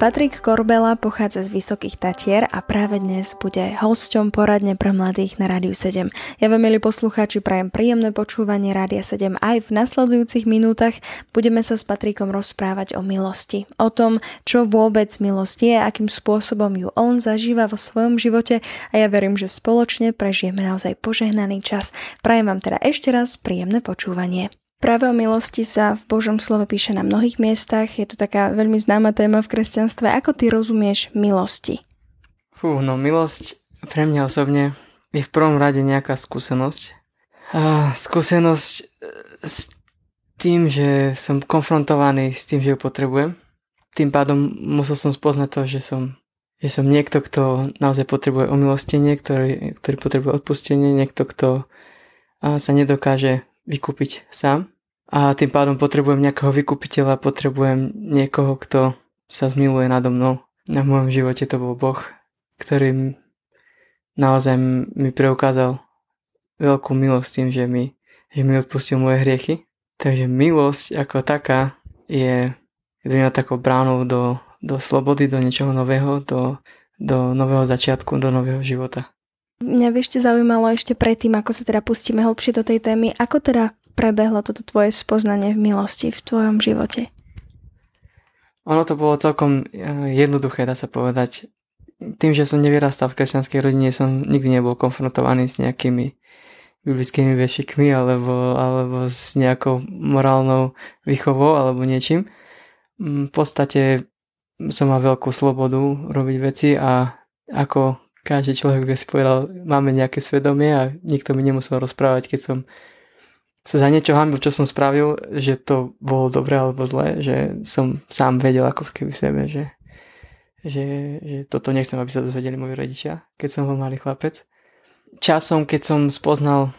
Patrik Korbela pochádza z Vysokých Tatier a práve dnes bude hosťom poradne pre mladých na Rádiu 7. Ja vám, milí poslucháči, prajem príjemné počúvanie Rádia 7 aj v nasledujúcich minútach. Budeme sa s Patrikom rozprávať o milosti. O tom, čo vôbec milosť je, akým spôsobom ju on zažíva vo svojom živote a ja verím, že spoločne prežijeme naozaj požehnaný čas. Prajem vám teda ešte raz príjemné počúvanie. Práve o milosti sa v Božom slove píše na mnohých miestach. Je to taká veľmi známa téma v kresťanstve. Ako ty rozumieš milosti? Fú, no milosť pre mňa osobne je v prvom rade nejaká skúsenosť. A skúsenosť e, s tým, že som konfrontovaný s tým, že ju potrebujem. Tým pádom musel som spoznať to, že som, že som niekto, kto naozaj potrebuje omilostenie, ktorý, ktorý potrebuje odpustenie, niekto, kto sa nedokáže vykúpiť sám a tým pádom potrebujem nejakého vykupiteľa, potrebujem niekoho, kto sa zmiluje nado mnou. Na mojom živote to bol Boh, ktorý naozaj mi preukázal veľkú milosť tým, že mi, že mi odpustil moje hriechy. Takže milosť ako taká je pre mňa takou bránou do, do slobody, do niečoho nového, do, do nového začiatku, do nového života. Mňa by ešte zaujímalo ešte predtým, ako sa teda pustíme hlbšie do tej témy, ako teda prebehlo toto tvoje spoznanie v milosti v tvojom živote? Ono to bolo celkom eh, jednoduché, dá sa povedať. Tým, že som nevyrastal v kresťanskej rodine, som nikdy nebol konfrontovaný s nejakými biblickými vešikmi alebo, alebo s nejakou morálnou výchovou alebo niečím. Mm, v podstate som mal veľkú slobodu robiť veci a ako každý človek by si povedal, máme nejaké svedomie a nikto mi nemusel rozprávať, keď som sa za niečo hambil, čo som spravil, že to bolo dobré alebo zlé, že som sám vedel ako keby sebe, že, že, že toto nechcem, aby sa dozvedeli moji rodičia, keď som bol malý chlapec. Časom, keď som spoznal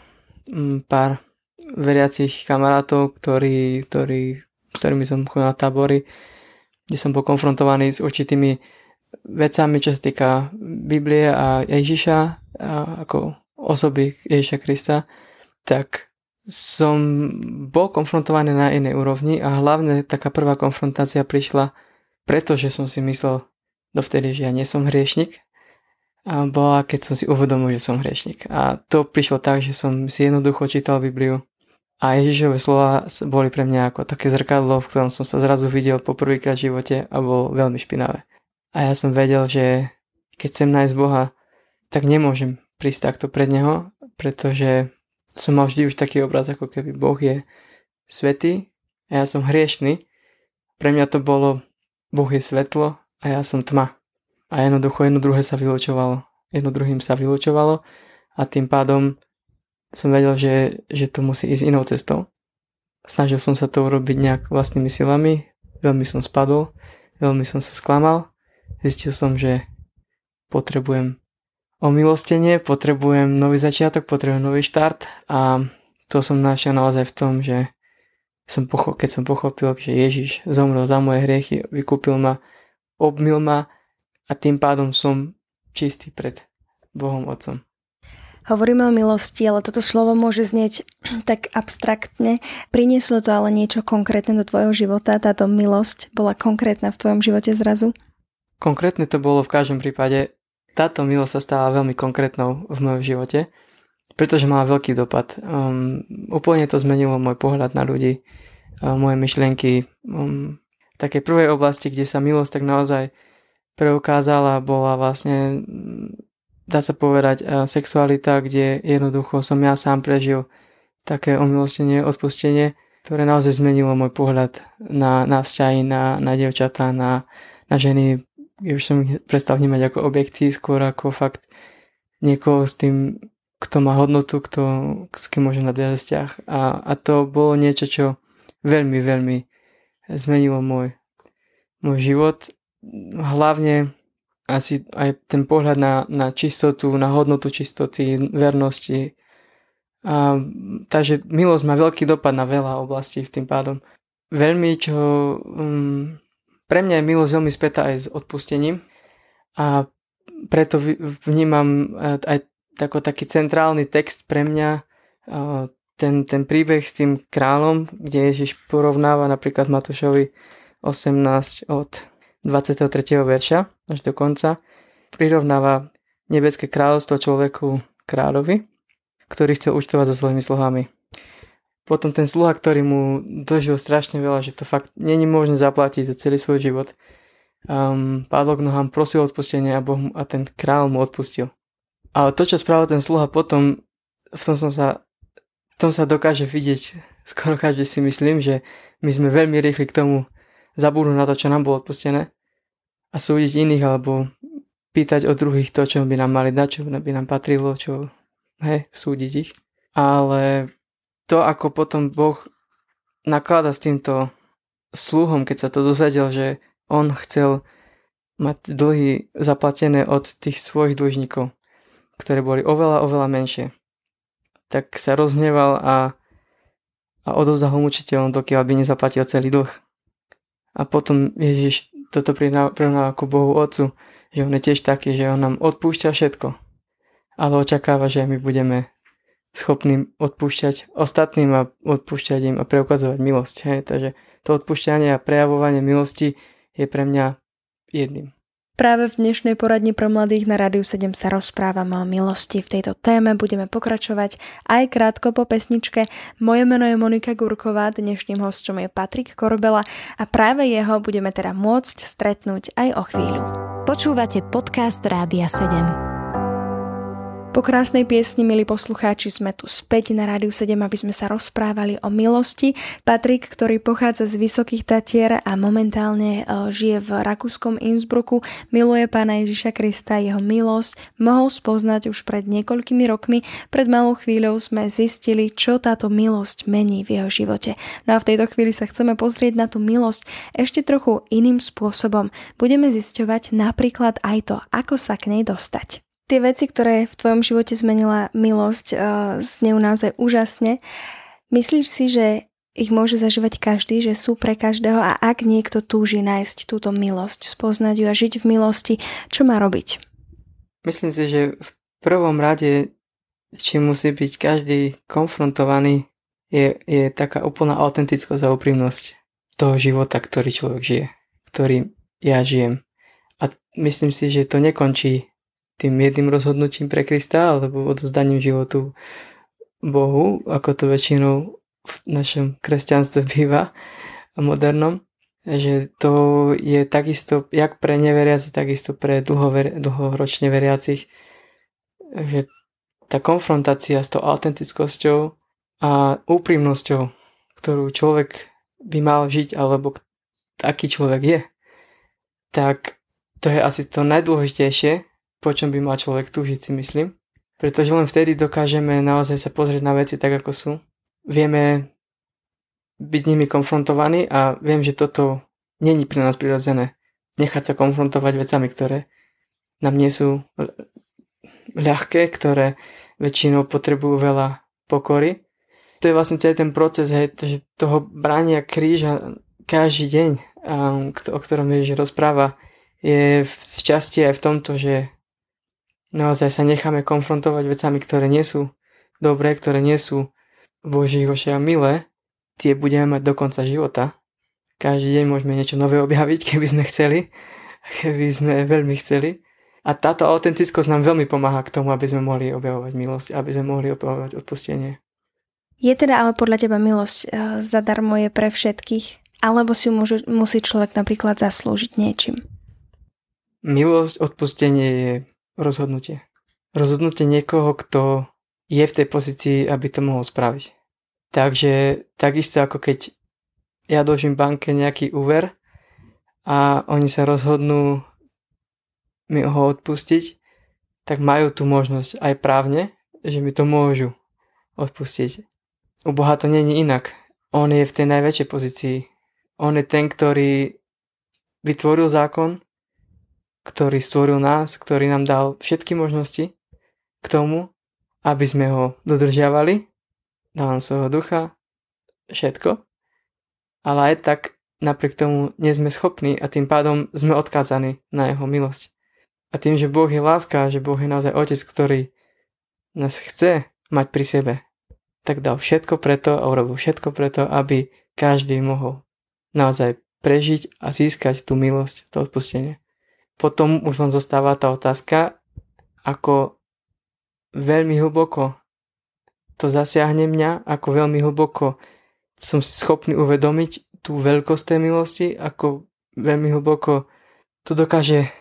mm, pár veriacich kamarátov, ktorí, ktorí, s ktorými som chodil na tábory, kde som bol konfrontovaný s určitými vecami, čo sa týka Biblie a Ježiša a ako osoby Ježiša Krista, tak som bol konfrontovaný na inej úrovni a hlavne taká prvá konfrontácia prišla, pretože som si myslel dovtedy, že ja nie som hriešnik a bola, keď som si uvedomil, že som hriešnik. A to prišlo tak, že som si jednoducho čítal Bibliu a Ježišové slova boli pre mňa ako také zrkadlo, v ktorom som sa zrazu videl po prvýkrát v živote a bol veľmi špinavé. A ja som vedel, že keď chcem nájsť Boha, tak nemôžem prísť takto pred Neho, pretože som mal vždy už taký obraz, ako keby Boh je svetý a ja som hriešný. Pre mňa to bolo, Boh je svetlo a ja som tma. A jednoducho jedno druhé sa vylučovalo. Jedno druhým sa vylučovalo a tým pádom som vedel, že, že to musí ísť inou cestou. Snažil som sa to urobiť nejak vlastnými silami, veľmi som spadol, veľmi som sa sklamal. Zistil som, že potrebujem omilostenie, potrebujem nový začiatok, potrebujem nový štart a to som našiel naozaj v tom, že som pocho- keď som pochopil, že Ježiš zomrel za moje hriechy, vykúpil ma, obmil ma a tým pádom som čistý pred Bohom Otcom. Hovoríme o milosti, ale toto slovo môže znieť tak abstraktne. Prinieslo to ale niečo konkrétne do tvojho života? Táto milosť bola konkrétna v tvojom živote zrazu? Konkrétne to bolo v každom prípade táto milosť sa stala veľmi konkrétnou v mojom živote, pretože mala veľký dopad. Um, úplne to zmenilo môj pohľad na ľudí, um, moje myšlienky. Um, v takej prvej oblasti, kde sa milosť tak naozaj preukázala, bola vlastne, dá sa povedať, uh, sexualita, kde jednoducho som ja sám prežil také omilostenie, odpustenie, ktoré naozaj zmenilo môj pohľad na, na vzťahy, na, na devčatá, na, na ženy, ja už som ich prestal vnímať ako objekty, skôr ako fakt niekoho s tým, kto má hodnotu, kto, s kým môžem nadviazať vzťah. A, a to bolo niečo, čo veľmi, veľmi zmenilo môj, môj život. Hlavne asi aj ten pohľad na, na čistotu, na hodnotu čistoty, vernosti. A, takže milosť má veľký dopad na veľa oblastí v tým pádom. Veľmi, čo um, pre mňa je milosť veľmi spätá aj s odpustením a preto vnímam e, aj tako, taký centrálny text pre mňa e, ten, ten príbeh s tým kráľom, kde Ježiš porovnáva napríklad Matúšovi 18 od 23. verša až do konca, prirovnáva nebeské kráľovstvo človeku kráľovi, ktorý chcel účtovať so svojimi sluhami. Potom ten sluha, ktorý mu dožil strašne veľa, že to fakt není možné zaplatiť za celý svoj život, um, padol k nohám, prosil odpustenie a, boh, a ten král mu odpustil. Ale to, čo spravil ten sluha potom, v tom som sa tom sa dokáže vidieť, skoro každý si myslím, že my sme veľmi rýchli k tomu zabudnúť na to, čo nám bolo odpustené a súdiť iných alebo pýtať od druhých to, čo by nám mali dať, čo by nám patrilo, čo, hej, súdiť ich. Ale to, ako potom Boh naklada s týmto sluhom, keď sa to dozvedel, že on chcel mať dlhy zaplatené od tých svojich dlžníkov, ktoré boli oveľa, oveľa menšie tak sa rozhneval a, a odovzdal ho mučiteľom, dokiaľ by nezaplatil celý dlh. A potom Ježiš toto prirovnáva ku Bohu Otcu, že on je tiež taký, že on nám odpúšťa všetko, ale očakáva, že my budeme schopní odpúšťať ostatným a odpúšťať im a preukazovať milosť. Hej? Takže to odpúšťanie a prejavovanie milosti je pre mňa jedným. Práve v dnešnej poradni pre mladých na Rádiu 7 sa rozprávame o milosti. V tejto téme budeme pokračovať aj krátko po pesničke. Moje meno je Monika Gurková, dnešným hostom je Patrik Korbela a práve jeho budeme teda môcť stretnúť aj o chvíľu. Počúvate podcast Rádia 7. Po krásnej piesni, milí poslucháči, sme tu späť na Rádiu 7, aby sme sa rozprávali o milosti. Patrik, ktorý pochádza z Vysokých Tatier a momentálne e, žije v rakúskom Innsbrucku, miluje pána Ježiša Krista, jeho milosť mohol spoznať už pred niekoľkými rokmi. Pred malou chvíľou sme zistili, čo táto milosť mení v jeho živote. No a v tejto chvíli sa chceme pozrieť na tú milosť ešte trochu iným spôsobom. Budeme zisťovať napríklad aj to, ako sa k nej dostať tie veci, ktoré v tvojom živote zmenila milosť, uh, znejú naozaj úžasne. Myslíš si, že ich môže zažívať každý, že sú pre každého a ak niekto túži nájsť túto milosť, spoznať ju a žiť v milosti, čo má robiť? Myslím si, že v prvom rade, či musí byť každý konfrontovaný, je, je taká úplná autentickosť a úprimnosť toho života, ktorý človek žije, ktorý ja žijem. A myslím si, že to nekončí tým jedným rozhodnutím pre Krista alebo odozdaním životu Bohu, ako to väčšinou v našom kresťanstve býva modernom, že to je takisto, jak pre neveriacich, takisto pre dlhover, dlhoročne veriacich, že tá konfrontácia s tou autentickosťou a úprimnosťou, ktorú človek by mal žiť, alebo aký človek je, tak to je asi to najdôležitejšie, po čom by mal človek túžiť si myslím. Pretože len vtedy dokážeme naozaj sa pozrieť na veci tak, ako sú. Vieme byť nimi konfrontovaní a viem, že toto není pre nás prirodzené. Nechať sa konfrontovať vecami, ktoré nám nie sú ľahké, ktoré väčšinou potrebujú veľa pokory. To je vlastne celý ten proces hej, toho brania kríža každý deň, o ktorom Ježiš rozpráva, je v časti aj v tomto, že naozaj sa necháme konfrontovať vecami, ktoré nie sú dobré, ktoré nie sú Božích očiach milé, tie budeme mať do konca života. Každý deň môžeme niečo nové objaviť, keby sme chceli, keby sme veľmi chceli. A táto autentickosť nám veľmi pomáha k tomu, aby sme mohli objavovať milosť, aby sme mohli objavovať odpustenie. Je teda ale podľa teba milosť uh, zadarmo je pre všetkých, alebo si môže, musí človek napríklad zaslúžiť niečím? Milosť, odpustenie je rozhodnutie. Rozhodnutie niekoho, kto je v tej pozícii, aby to mohol spraviť. Takže takisto ako keď ja dlžím banke nejaký úver a oni sa rozhodnú mi ho odpustiť, tak majú tú možnosť aj právne, že mi to môžu odpustiť. U Boha to není inak. On je v tej najväčšej pozícii. On je ten, ktorý vytvoril zákon ktorý stvoril nás, ktorý nám dal všetky možnosti k tomu, aby sme ho dodržiavali, dal nám svojho ducha, všetko, ale aj tak napriek tomu nie sme schopní a tým pádom sme odkázaní na jeho milosť. A tým, že Boh je láska, že Boh je naozaj Otec, ktorý nás chce mať pri sebe, tak dal všetko preto a urobil všetko preto, aby každý mohol naozaj prežiť a získať tú milosť, to odpustenie. Potom už len zostáva tá otázka, ako veľmi hlboko to zasiahne mňa, ako veľmi hlboko som schopný uvedomiť tú veľkosť tej milosti, ako veľmi hlboko to dokáže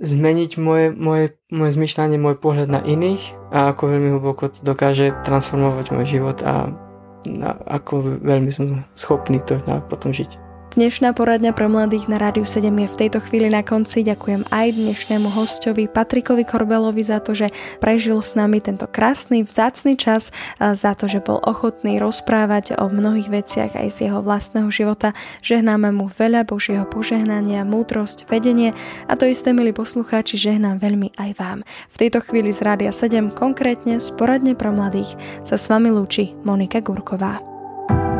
zmeniť moje, moje, moje zmyšľanie, môj pohľad na iných a ako veľmi hlboko to dokáže transformovať môj život a, a ako veľmi som schopný to potom žiť. Dnešná poradňa pre mladých na Rádiu 7 je v tejto chvíli na konci. Ďakujem aj dnešnému hostovi Patrikovi Korbelovi za to, že prežil s nami tento krásny, vzácny čas, za to, že bol ochotný rozprávať o mnohých veciach aj z jeho vlastného života. Žehnáme mu veľa Božieho požehnania, múdrosť, vedenie a to isté, milí poslucháči, žehnám veľmi aj vám. V tejto chvíli z Rádia 7, konkrétne z poradne pre mladých, sa s vami lúči Monika Gurková.